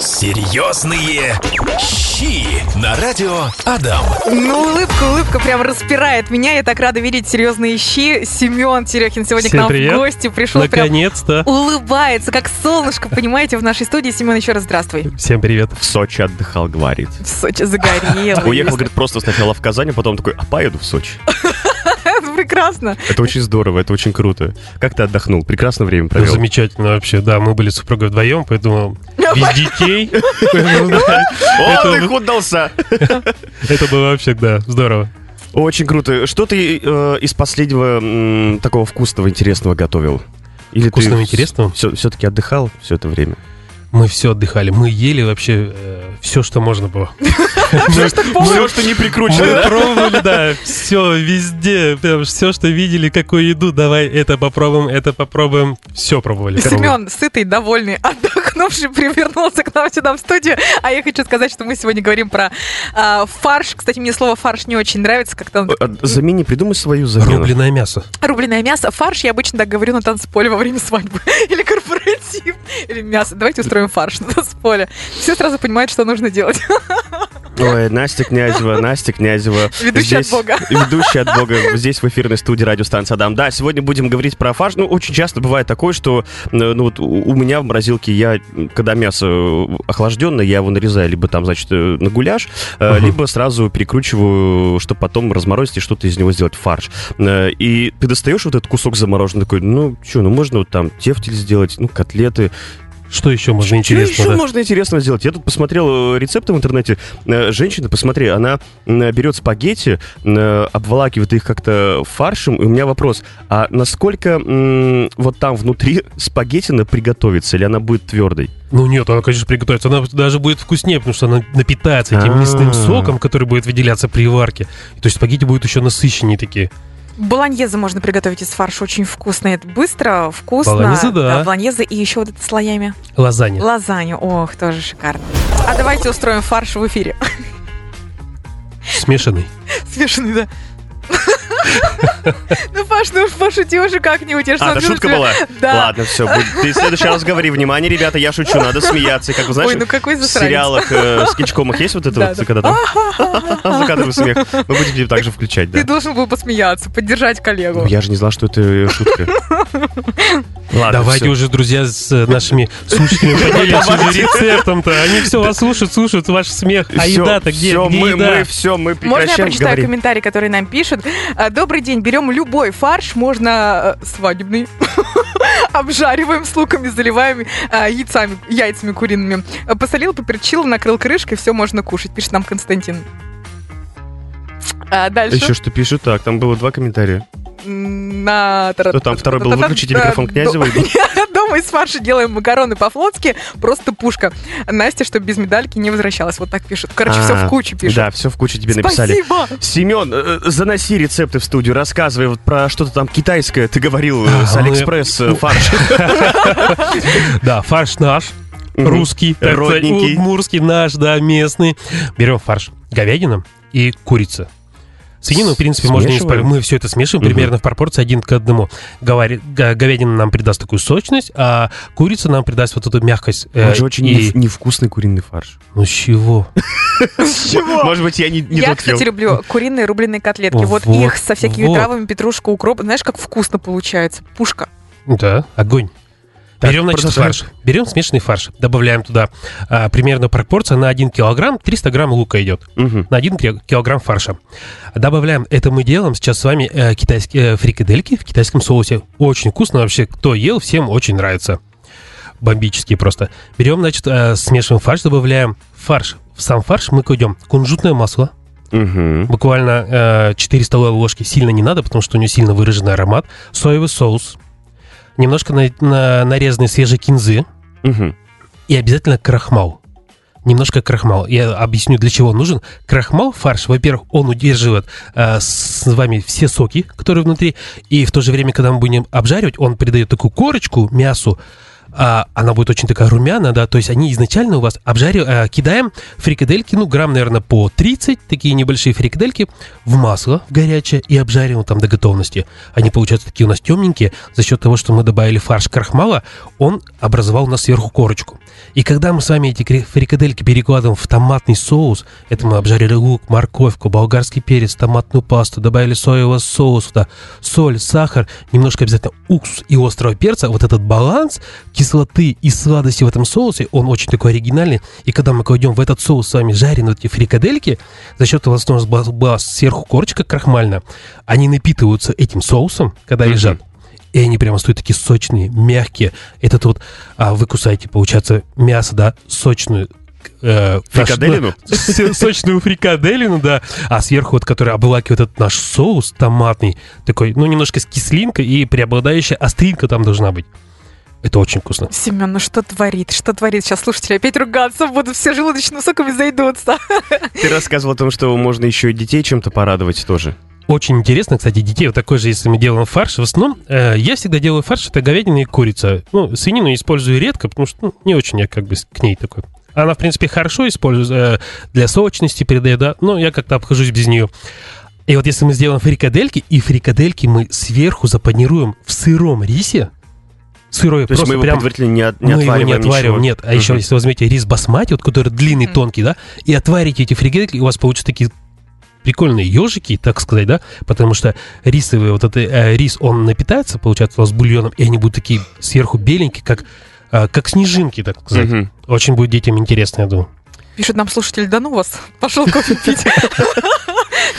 Серьезные щи на радио Адам. Ну, улыбка, улыбка прям распирает меня. Я так рада видеть серьезные щи. Семен Терехин сегодня Всем к нам привет. в гости пришел. Наконец-то. улыбается, как солнышко, понимаете, в нашей студии. Семен, еще раз здравствуй. Всем привет. В Сочи отдыхал, говорит. В Сочи загорел. Уехал, говорит, просто сначала в Казань, а потом такой, а поеду в Сочи. Прекрасно. Это очень здорово, это очень круто. Как ты отдохнул? Прекрасное время Ну, провел. замечательно вообще. Да, мы были с супругой вдвоем, поэтому без детей. Поэтому, да, О, это- ты удался! Это было вообще, да, здорово. Очень круто. Что ты э, из последнего м, такого вкусного, интересного готовил? Или Вкусного, ты интересного? все-таки отдыхал все это время? Мы все отдыхали. Мы ели вообще все, что можно было. Все, что не прикручено, пробовали, да, все, везде, все, что видели, какую еду, давай это попробуем, это попробуем, все пробовали. Семен, сытый, довольный, отдохнувший, привернулся к нам сюда в студию. А я хочу сказать, что мы сегодня говорим про а, фарш. Кстати, мне слово фарш не очень нравится, как-то Э, Замени, придумай свою замену. Рубленое мясо. рубленое мясо. Фарш я обычно так говорю на танцполе во время свадьбы. Или корпоратив. Или мясо. Давайте устроим фарш на танцполе. Все сразу понимают, что нужно делать. Ой, Настя Князева, Настя Князева. Ведущая от Здесь- Бога. Ведущая от Бога. Здесь в эфирной студии радиостанции Адам. Да, сегодня будем говорить про фарш. Ну, очень часто бывает такое, что э, ну, вот у меня в морозилке я, когда мясо э, охлажденное, я его нарезаю либо там, значит, э, на гуляш, Мгм. либо сразу перекручиваю, чтобы потом разморозить и что-то из него сделать фарш. И ты достаешь вот этот кусок замороженный, такой, ну, что, ну, можно вот там тефтель сделать, ну, котлеты. Что еще можно Что интересного? еще да? можно интересного сделать? Я тут посмотрел э, рецепты в интернете. Э, Женщина, посмотри, она берет спагетти, э, обволакивает их как-то фаршем. И у меня вопрос, а насколько вот там внутри спагеттина приготовится, или она будет твердой? Ну нет, она, конечно, приготовится. Она даже будет вкуснее, потому что она напитается этим мясным А. соком, который будет выделяться при варке. То есть спагетти будут еще насыщеннее такие. Болоньезе можно приготовить из фарша. Очень вкусно. Это быстро, вкусно. Болоньезе, да. Болоньезе и еще вот это слоями. Лазанья. Лазанью. Ох, тоже шикарно. А давайте устроим фарш в эфире. Смешанный. Смешанный, да. Ну, Паш, ну уж пошути уже как-нибудь. А, это шутка была? Да. Ладно, все. Ты в следующий раз говори. Внимание, ребята, я шучу, надо смеяться. Как вы знаешь, Ой, ну какой в сериалах, э, в скетчкомах есть вот это вот, да. когда там закадровый смех? Мы будем также включать, да. Ты должен был посмеяться, поддержать коллегу. Ну, Я же не знал, что это шутка. Ладно, Давайте уже, друзья, с э, нашими слушателями поделимся уже рецептом-то. Они все вас слушают, слушают ваш смех. А еда-то где? всё, Где мы, мы все, мы Можно я прочитаю комментарий, который нам пишут? А, Добрый день, берем любой фарш, можно э, свадебный, обжариваем с луками, заливаем а, яйцами, яйцами куриными. Посолил, поперчил, накрыл крышкой, все можно кушать, пишет нам Константин. А дальше. Еще что пишут, так, там было два комментария. На... Что там, второй был? Выключите микрофон Князева Дома из фарша делаем макароны по-флотски, просто пушка. Настя, чтобы без медальки не возвращалась. Вот так пишут. Короче, все А, в кучу пишут. Да, все в кучу тебе написали. Спасибо! Семен, э, заноси рецепты в студию, рассказывай вот про что-то там китайское. Ты говорил э, А, с мы- Алиэкспресс э, фарш. Да, фарш наш. Русский, Родненький. удмурский наш, да, местный. Берем фарш говядина и курица. Свинину, в принципе, можно не Смешиваем? спорить. Мы все это смешиваем Мгм. примерно в пропорции один к одному. Говори- га- Говядина нам придаст такую сочность, а курица нам придаст вот эту мягкость. э, Он же очень и- нев- невкусный куриный фарш. Ну с чего? Может быть, я не Я, кстати, люблю куриные рубленые котлетки. Вот, их со всякими травами, петрушка, укроп. Знаешь, как вкусно получается? Пушка. Да, огонь. Так, Берем, значит, фарш. Берем смешанный фарш. Добавляем туда а, примерно пропорция на 1 килограмм, 300 грамм лука идет. Мгм. на 1 килограмм фарша. Добавляем, это мы делаем сейчас с вами э, китайские э, фрикадельки в китайском соусе. Очень вкусно вообще, кто ел, всем очень нравится. Бомбические просто. Берем, значит, э, смешиваем фарш, добавляем фарш. В сам фарш мы кладем кунжутное масло, Мгм. буквально э, 4 столовые ложки, сильно не надо, потому что у него сильно выраженный аромат. Соевый соус, немножко на, на- нарезанной свежей кинзы, Мгм. и обязательно крахмал. Немножко крахмал. Я объясню, для чего он нужен. Крахмал, фарш, во-первых, он удерживает э, с вами все соки, которые внутри, и в то же время, когда мы будем обжаривать, он придает такую корочку мясу, а, она будет очень такая румяная, да, то есть они изначально у вас обжариваем, кидаем фрикадельки, ну, грамм, наверное, по 30, такие небольшие фрикадельки, в масло в горячее и обжариваем там до готовности. Они получаются такие у нас темненькие, за счет того, что мы добавили фарш крахмала, он образовал у нас сверху корочку. И когда мы с вами эти фрикадельки перекладываем в томатный соус, это мы обжарили лук, морковку, болгарский перец, томатную пасту, добавили соевого соуса, соль, сахар, немножко обязательно уксус и острого перца, вот этот баланс кислоты и сладости в этом соусе, он очень такой оригинальный. И когда мы кладем в этот соус с вами жареные эти фрикадельки, за счет того, что у нас была, была сверху корочка крахмальная, они напитываются этим соусом, когда mm-hmm. лежат. И они прямо стоят такие сочные, мягкие. Этот вот, а вы кусаете, получается, мясо, да, сочную, э, фрикаделину? Наш, ну, сочную фрикаделину, да. А сверху вот, который обволакивает этот наш соус томатный, такой, ну, немножко с кислинкой и преобладающая остринка там должна быть. Это очень вкусно. Семен, ну что творит? Что творит? Сейчас слушатели опять ругаться будут, все желудочными соками зайдутся. Ты рассказывал о том, что можно еще и детей чем-то порадовать тоже. Очень интересно, кстати, детей вот такой же, если мы делаем фарш. В основном э, я всегда делаю фарш, это говядина и курица. Ну, свинину использую редко, потому что ну, не очень я как бы к ней такой. Она, в принципе, хорошо использую э, для сочности передает, да, но я как-то обхожусь без нее. И вот если мы сделаем фрикадельки, и фрикадельки мы сверху запанируем в сыром рисе, сырой, То есть мы его прям, предварительно не, от, не мы его не отвариваем, нет. А еще, если возьмете рис басмати, вот который длинный, uh-huh. тонкий, да, и отварите эти фрикадельки, у вас получатся такие прикольные ежики, так сказать, да, потому что рисовый вот этот э, рис, он напитается, получается, у вас бульоном, и они будут такие сверху беленькие, как, э, как снежинки, так сказать. Угу. Очень будет детям интересно, я думаю. Пишет нам слушатель, да ну вас, пошел кофе пить.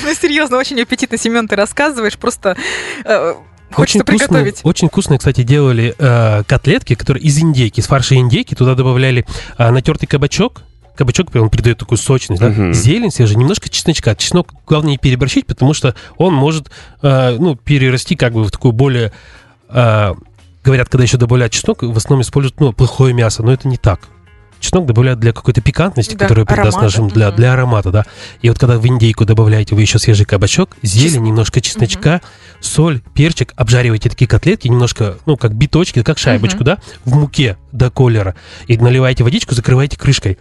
Ну, серьезно, очень аппетитно, Семен, ты рассказываешь, просто э, Хочется очень приготовить. Вкусно, очень вкусно, кстати, делали э, котлетки, которые из индейки, из фарша индейки. Туда добавляли э, натертый кабачок, кабачок, он придает такую сочность, да? Угу. Зелень свежая, немножко чесночка. Чеснок главное не переборщить, потому что он может, э, ну, перерасти как бы в такую более... Э, говорят, когда еще добавляют чеснок, в основном используют, ну, плохое мясо, но это не так. Чеснок добавляют для какой-то пикантности, да, которая придаст аромата. нашим для, для аромата, да. И вот когда в индейку добавляете вы еще свежий кабачок, зелень, Чес... немножко чесночка, угу. соль, перчик, обжариваете такие котлетки немножко, ну, как биточки, как шайбочку, угу. да, в муке до колера. И наливаете водичку, закрываете крышкой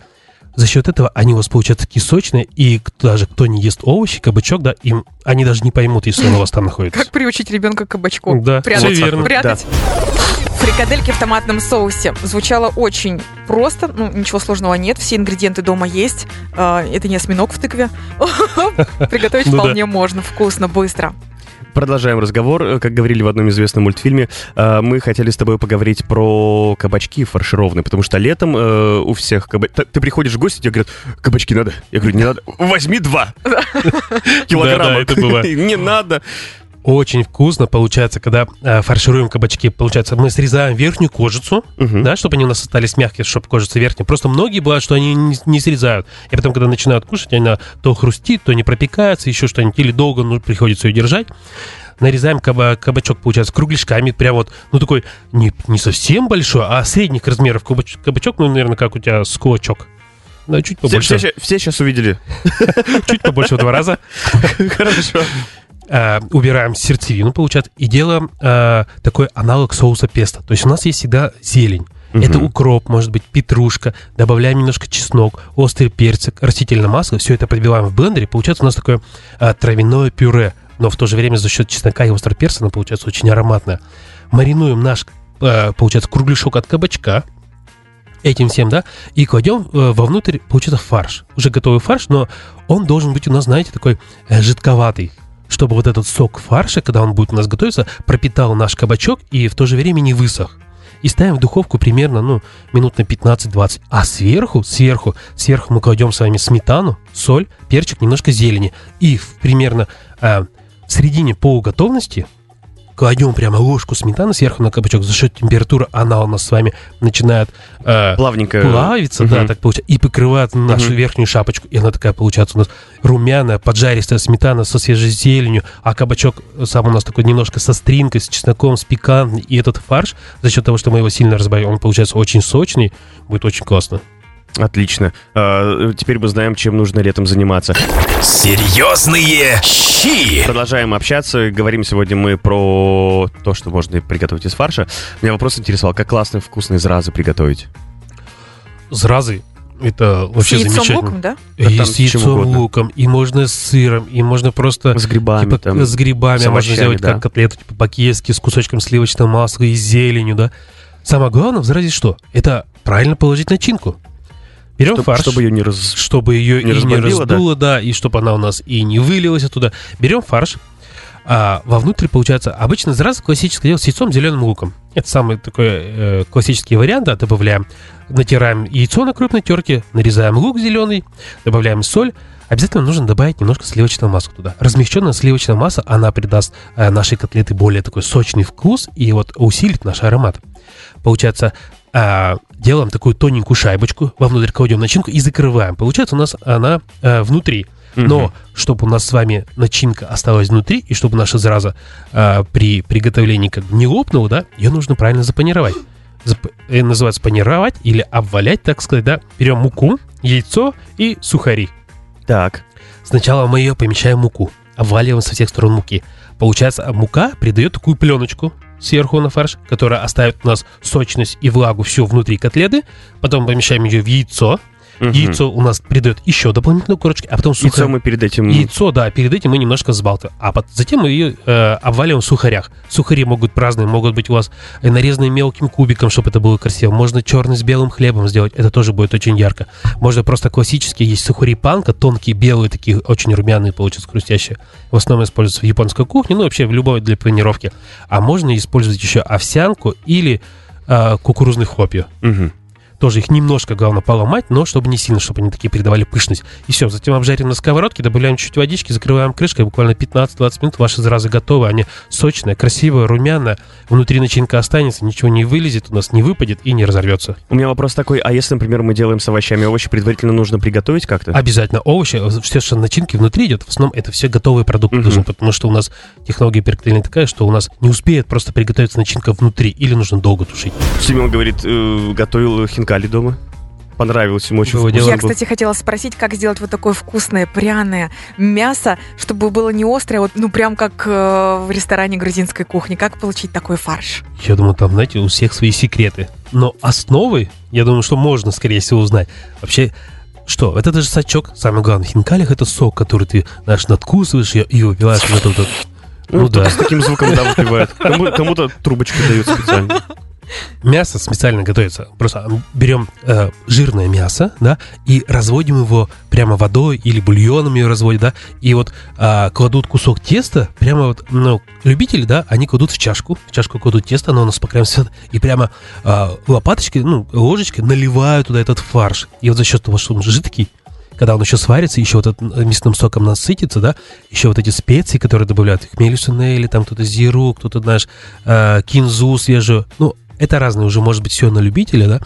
за счет этого они у вас получаются такие сочные, и даже кто не ест овощи, кабачок, да, им они даже не поймут, если он у вас там находится. Как приучить ребенка к кабачку? Да, прятать, все верно. Прятать. Да. Фрикадельки в томатном соусе. Звучало очень просто, ну, ничего сложного нет, все ингредиенты дома есть. А, это не осьминог в тыкве. Приготовить ну вполне можно, вкусно, быстро. Продолжаем разговор. Как говорили в одном известном мультфильме, э, мы хотели с тобой поговорить про кабачки фаршированные, потому что летом э, у всех кабачки... Ты приходишь в гости, тебе говорят, кабачки надо. Я говорю, не надо. Возьми два килограмма. Не надо. Очень вкусно получается, когда э, фаршируем кабачки. Получается, мы срезаем верхнюю кожицу, uh-huh. да, чтобы они у нас остались мягкие, чтобы кожица верхняя. Просто многие бывают, что они не, не срезают. И потом, когда начинают кушать, она то хрустит, то не пропекается, еще что-нибудь. Или долго ну, приходится ее держать нарезаем каба кабачок, получается, кругляшками, прям вот, ну, такой не, не совсем большой, а средних размеров кабачок, кабачок, ну, наверное, как у тебя с кулачок. Да, чуть побольше. Все, все, все сейчас увидели. Чуть побольше в два раза. Хорошо э, убираем сердцевину, получается, и делаем э, такой аналог соуса песто. То есть у нас есть всегда зелень. Угу. Это укроп, может быть, петрушка. Добавляем немножко чеснок, острый перцик, растительное масло. Все это подбиваем в блендере. Получается у нас такое э, травяное пюре. Но в то же время за счет чеснока и острого перца оно получается очень ароматное. Маринуем наш, э, получается, кругляшок от кабачка, этим всем, да, и кладем э, вовнутрь, получается, фарш. Уже готовый фарш, но он должен быть у нас, знаете, такой э, жидковатый чтобы вот этот сок фарша, когда он будет у нас готовиться, пропитал наш кабачок и в то же время не высох. И ставим в духовку примерно, ну, минут на 15-20. А сверху, сверху, сверху мы кладем с вами сметану, соль, перчик, немножко зелени. И в примерно э, в середине полуготовности кладем прямо ложку сметаны сверху на кабачок, за счет температуры она у нас с вами начинает э, плавненько плавиться, угу. да, так получается, и покрывает нашу угу. верхнюю шапочку, и она такая получается у нас румяная, поджаристая сметана со свежей зеленью, а кабачок сам у нас такой немножко со стринкой, с чесноком, с пикантной, и этот фарш, за счет того, что мы его сильно разбавим, он получается очень сочный, будет очень классно. Отлично. А, теперь мы знаем, чем нужно летом заниматься. Серьезные щи. Продолжаем общаться. Говорим сегодня мы про то, что можно приготовить из фарша. Меня вопрос интересовал, как классно вкусные зразы приготовить. Зразы. Это вообще с яйцом замечательно. луком, да? И Да там с яйцом луком, и можно с сыром, и можно просто С грибами типа, там. с грибами, с а можно сделать да. как котлету типа по-киевски с кусочком сливочного масла и зеленью, да. Самое главное в зразе что? Это правильно положить начинку. Берем Чтоб- фарш, чтобы ее не раз... чтобы ее не и не разбомбило, да? раздуло, да? и чтобы она у нас и не вылилась оттуда. Берем фарш, а вовнутрь получается обычно зразу классическое дело с яйцом, зеленым луком. Это самый такой э, классический вариант, да, добавляем, натираем яйцо на крупной терке, нарезаем лук зеленый, добавляем соль. Обязательно нужно добавить немножко сливочного масла туда. Размягченная сливочная масса, она придаст э, нашей котлеты более такой сочный вкус и вот усилит наш аромат. Получается, а, делаем такую тоненькую шайбочку, вовнутрь кладем начинку и закрываем. Получается, у нас она а, внутри. Но Мгм. чтобы у нас с вами начинка осталась внутри, и чтобы наша зараза а, при приготовлении как бы не лопнула, да, ее нужно правильно запанировать. Зап- э, называется панировать или обвалять, так сказать, да. Берем муку, яйцо и сухари. Так. Сначала мы ее помещаем в муку, обваливаем со всех сторон муки. Получается, мука придает такую пленочку сверху на фарш, которая оставит у нас сочность и влагу всю внутри котлеты. Потом помещаем ее в яйцо. Мгм. Яйцо у нас придает еще дополнительную корочку, а потом Яйцо сухарь. мы перед этим... Яйцо, да, перед этим мы немножко взбалтываем. А пот- затем мы ее э, обваливаем в сухарях. Сухари могут быть разные, могут быть у вас нарезанные мелким кубиком, чтобы это было красиво. Можно черный с белым хлебом сделать, это тоже будет очень ярко. Можно просто классические, есть сухари панка, тонкие, белые, такие очень румяные, получаются хрустящие. В основном используются в японской кухне, ну вообще в любой для панировки. А можно использовать еще овсянку или э, кукурузный хлопья. Мгм. Тоже их немножко, главное, поломать, но чтобы не сильно, чтобы они такие передавали пышность. И все, затем обжарим на сковородке, добавляем чуть водички, закрываем крышкой, буквально 15-20 минут, ваши заразы готовы, они сочные, красивые, румяные, внутри начинка останется, ничего не вылезет, у нас не выпадет и не разорвется. У меня вопрос такой, а если, например, мы делаем с овощами, овощи предварительно нужно приготовить как-то? Обязательно овощи, все, что начинки внутри идет, в основном это все готовые продукты должны, потому что у нас технология перекрытия такая, что у нас не успеет просто приготовиться начинка внутри, или нужно долго тушить. Семен говорит, э, готовил хинкали дома. Понравилось ему очень вкусно. Я, кстати, хотела спросить, как сделать вот такое вкусное, пряное мясо, чтобы было не острое, вот, ну, прям как э, в ресторане грузинской кухни. Как получить такой фарш? Я думаю, там, знаете, у всех свои секреты. Но основы, я думаю, что можно, скорее всего, узнать. Вообще, что? Вот Это же сачок. Самое главное, в хинкалях это сок, который ты, знаешь, надкусываешь и, и выпиваешь. Вот это вот. Ну, Ну да. с таким звуком, да, выпивают. Кому- Кому-то трубочку дают специально. Мясо специально готовится. Просто берем э, жирное мясо, да, и разводим его прямо водой или бульоном ее разводят, да, и вот а, кладут кусок теста, прямо вот, ну, любители, да, они кладут в чашку, в чашку кладут тесто, оно у нас по краям света, и прямо а, лопаточкой, ну, ложечкой наливают туда этот фарш. И вот за счет того, что он жидкий, когда он еще сварится, еще вот этот мясным соком насытится, да, еще вот эти специи, которые добавляют, хмель сунели, там кто-то зиру, кто-то, знаешь, э, кинзу свежую, ну, это разное уже, может быть, все на любителя, да,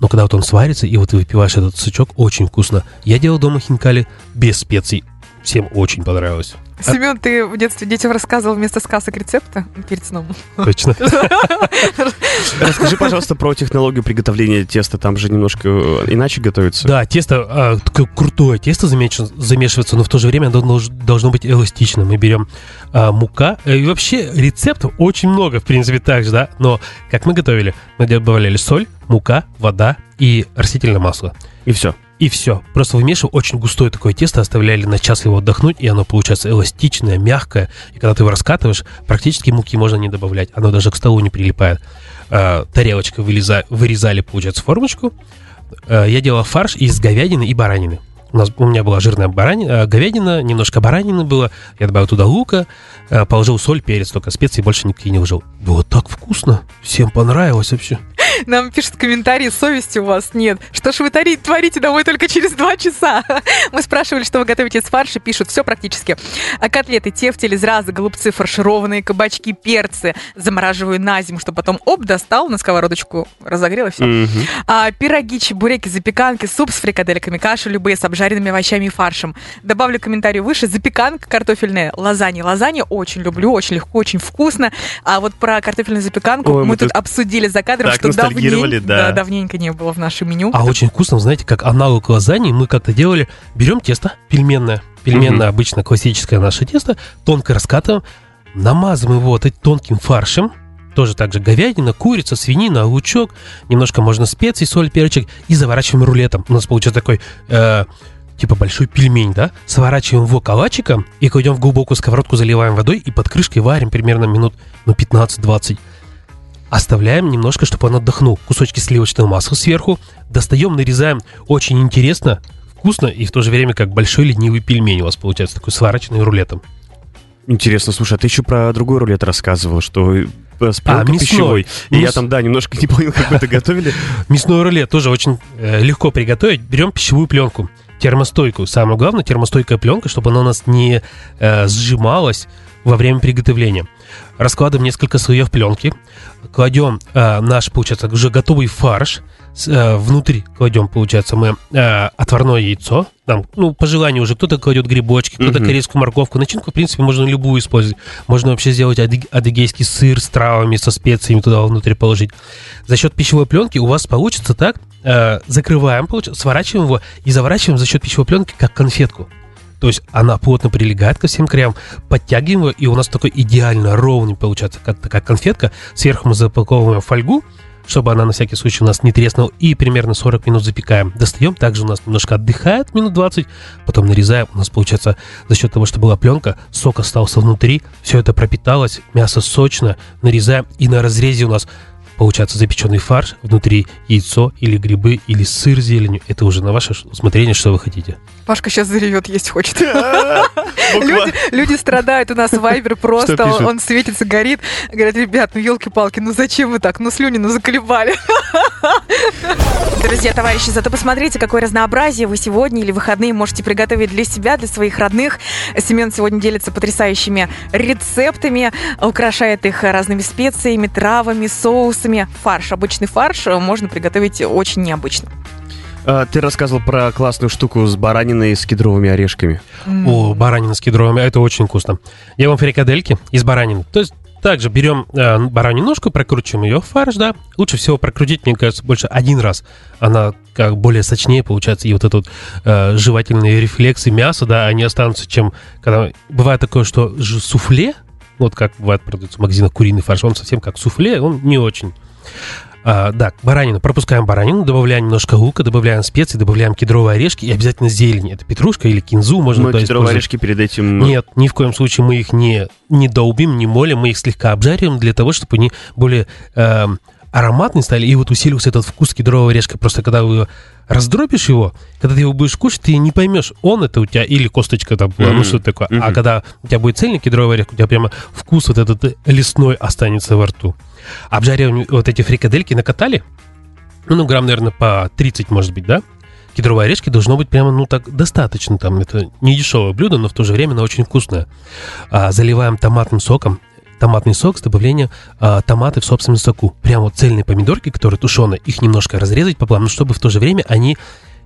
но когда вот он сварится, и вот ты выпиваешь этот сычок, очень вкусно. Я делал дома хинкали без специй, всем очень понравилось. Семен, ты в детстве детям рассказывал вместо сказок рецепта перед сном? Точно. Расскажи, пожалуйста, про технологию приготовления теста. Там же немножко э, иначе готовится. Да, тесто, такое крутое тесто замеш- замешивается, но в то же время оно долж- должно быть эластичным. Мы берем а, мука, э, и вообще рецептов очень много, в принципе, так же, да, но как мы готовили, мы добавляли соль, мука, вода и растительное масло. И все. И все. Просто вымешивал очень густое такое тесто, оставляли на час его отдохнуть, и оно получается эластичное, мягкое. И когда ты его раскатываешь, практически муки можно не добавлять. Оно даже к столу не прилипает. А, тарелочкой вылеза- вырезали, получается, формочку. А, я делал фарш из говядины и баранины. У, нас, у меня была жирная баранина, а, говядина, немножко баранины было. Я добавил туда лука, а, положил соль, перец, только специи больше никакие не вложил. Было так вкусно. Всем понравилось вообще. Нам пишут комментарии, совести у вас нет. Что ж вы тари- творите домой только через два часа? Мы спрашивали, что вы готовите из фарша, пишут, все практически. А котлеты, тефтели, зразы, голубцы фаршированные, кабачки, перцы. Замораживаю на зиму, чтобы потом, оп, достал на сковородочку, разогрел и все. Мгм. А, пироги, чебуреки, запеканки, суп с фрикадельками, каши любые с обжаркой жареными овощами и фаршем. Добавлю комментарий выше. Запеканка картофельная, лазанья. Лазанья очень люблю, очень легко, очень вкусно. А вот про картофельную запеканку Ой, мы, мы тут тут обсудили за кадром, так что давненько, да. давненько не было в нашем меню. А очень вкусно, знаете, как аналог лазаньи мы как-то делали. Берем тесто пельменное, пельменное обычно классическое наше тесто, тонко раскатываем, намазываем его вот этим тонким фаршем, тоже также говядина, курица, свинина, лучок, немножко можно специй, соль, перчик, и заворачиваем рулетом. У нас получается такой, э, типа большой пельмень, да? Сворачиваем его калачиком и кладем в глубокую сковородку, заливаем водой и под крышкой варим примерно минут ну, 15-20. Оставляем немножко, чтобы он отдохнул. Кусочки сливочного масла сверху. Достаем, нарезаем. Очень интересно, вкусно и в то же время как большой ленивый пельмень у вас получается, такой сварочный рулетом. Интересно, слушай, а ты еще про другой рулет рассказывал, что э, с А, мясной. пищевой. И я Мяс- там, да, немножко не понял, как вы это готовили. Мясной рулет тоже очень э, легко приготовить. Берем пищевую пленку, термостойкую. Самое главное, термостойкая пленка, чтобы она у нас не э, сжималась во время приготовления. Раскладываем несколько слоев пленки, кладем э, наш, получается, уже готовый фарш. Э, внутри кладем, получается, мы э, отварное яйцо. Там, ну, по желанию уже кто-то кладет грибочки, кто-то Мгм. корейскую морковку. Начинку, в принципе, можно любую использовать. Можно вообще сделать адыг- адыгейский сыр с травами, со специями туда внутрь положить. За счет пищевой пленки у вас получится так, э, закрываем, получается, сворачиваем его и заворачиваем за счет пищевой пленки как конфетку. То есть она плотно прилегает ко всем краям, подтягиваем его, и у нас такой идеально ровный получается, как такая конфетка. Сверху мы запаковываем фольгу, чтобы она на всякий случай у нас не треснула, и примерно 40 минут запекаем. Достаем, также у нас немножко отдыхает минут 20, потом нарезаем. У нас получается за счет того, что была пленка, сок остался внутри, все это пропиталось, мясо сочно, нарезаем, и на разрезе у нас получается запеченный фарш, внутри яйцо или грибы, или сыр с зеленью. Это уже на ваше усмотрение, что вы хотите. Пашка сейчас заревет, есть хочет. Люди, люди страдают, у нас вайбер просто, пишут? он светится, горит. Говорят, ребят, ну елки-палки, ну зачем вы так? Ну слюни, ну заколебали. Друзья, товарищи, зато посмотрите, какое разнообразие вы сегодня или выходные можете приготовить для себя, для своих родных. Семен сегодня делится потрясающими рецептами, украшает их разными специями, травами, соусами. Фарш, обычный фарш э, можно приготовить очень необычно. А, Ты рассказывал про классную штуку с бараниной с кедровыми орешками. О, баранина с кедровыми, это очень вкусно. Я вам фрикадельки из баранины. То есть также берем э, баранью ножку, прокручиваем ее в фарш, да. Лучше всего прокрутить, мне кажется, больше один раз. Она как более сочнее получается, и вот этот э, жевательные рефлексы мяса, да, они останутся, чем когда... Бывает такое, что ж- суфле, вот как бывает продается в магазинах куриный фарш, он совсем как суфле, он не очень. А, да, баранину. Пропускаем баранину, добавляем немножко лука, добавляем специи, добавляем кедровые орешки и обязательно зелень. Это петрушка или кинзу можно туда кедровые орешки перед этим... Нет, ни в коем случае мы их не, не долбим, не молим, мы их слегка обжариваем для того, чтобы они более эм, ароматные стали, и вот усилился этот вкус кедрового орешка. Просто когда вы раздробишь его, когда ты его будешь кушать, ты не поймешь, он это у тебя или косточка там была, ну что такое. А Мгм. когда у тебя будет цельный кедровый орех, у тебя прямо вкус вот этот лесной останется во рту. Обжариваем вот эти фрикадельки, накатали, ну, грамм, наверное, по 30, может быть, да? Кедровые орешки должно быть прямо, ну, так достаточно. Там это не дешевое блюдо, но в то же время оно очень вкусное. А, заливаем томатным соком. Томатный сок с добавлением а, томаты в собственном соку. Прямо вот цельные помидорки, которые тушеные, их немножко разрезать пополам, но чтобы в то же время они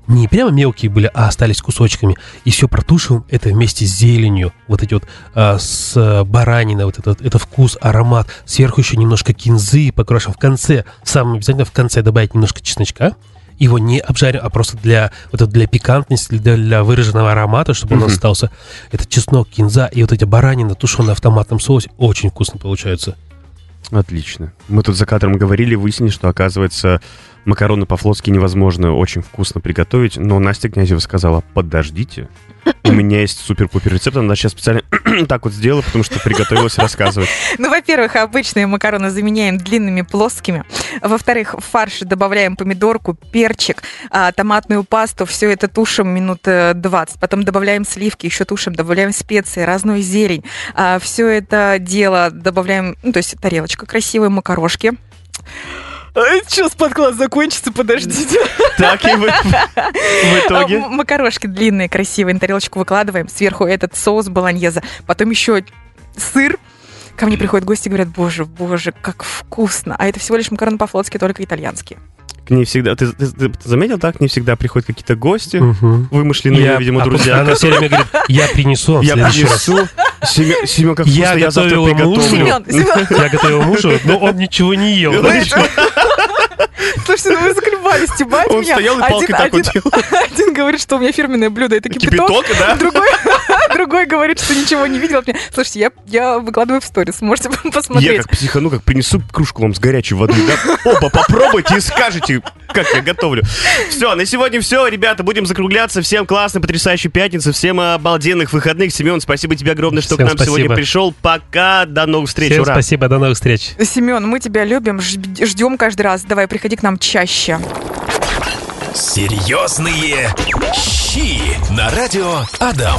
не прямо мелкие были, а остались кусочками. И все протушиваем это вместе с зеленью. Вот эти вот а, с а, бараниной, вот этот это вкус, аромат. Сверху еще немножко кинзы покрошим. В конце, самое обязательно в конце добавить немножко чесночка. Его не обжарим, а просто для, вот это для пикантности, для, для выраженного аромата, чтобы он Мгм. остался. Это чеснок, кинза и вот эти баранина, тушеная в томатном соусе. Очень вкусно получается. Отлично. Мы тут за кадром говорили, выяснили, что, оказывается, макароны по-флотски невозможно очень вкусно приготовить, но Настя Князева сказала, подождите, у меня есть супер-пупер рецепт, она сейчас специально так вот сделала, потому что приготовилась рассказывать. Ну, во-первых, обычные макароны заменяем длинными плоскими. Во-вторых, в фарш добавляем помидорку, перчик, а, томатную пасту. Все это тушим минут э, 20. Потом добавляем сливки, еще тушим, добавляем специи, разную зелень. Все это дело добавляем, ну, то есть тарелочка красивые, макарошки. Сейчас подклад закончится, подождите. Так и вы в итоге... А, Макарошки длинные, красивые, на тарелочку выкладываем. Сверху этот соус болоньеза. Потом еще сыр. Ко мне приходят гости и говорят, боже, боже, как вкусно. А это всего лишь макароны по-флотски, только итальянские. к ней всегда... Ты, ты- ты заметил, так? К ней всегда приходят какие-то гости, Мгм. вымышленные, Я- видимо, а друзья. Она все время говорит, я принесу Я принесу. Семен, Семен, как Я вкусно, я завтра готовила приготовлю. мужу. Семен, Семен, Я готовил мужу, но он ничего не ел. Ну, вы заколебались стебать Он меня. стоял и палкой так вот делал. один говорит, что у меня фирменное блюдо, это кипяток. Кипяток, да? Другой, другой говорит, что ничего не видел. Слушайте, я, я выкладываю в сторис, можете Я посмотреть. как психану, как принесу кружку вам с горячей водой, да? Оба, попробуйте и скажете, как я готовлю. Все, на сегодня все, ребята, будем закругляться. Всем классной, потрясающей пятницы, всем обалденных выходных. Семен, спасибо тебе огромное, что Всем к нам сегодня спасибо. пришел. Пока, до новых встреч, Всем ура! спасибо, до новых встреч. Семен, мы тебя любим, жд- ждем каждый раз. Давай, приходи к нам чаще. Серьезные щи на радио Адам.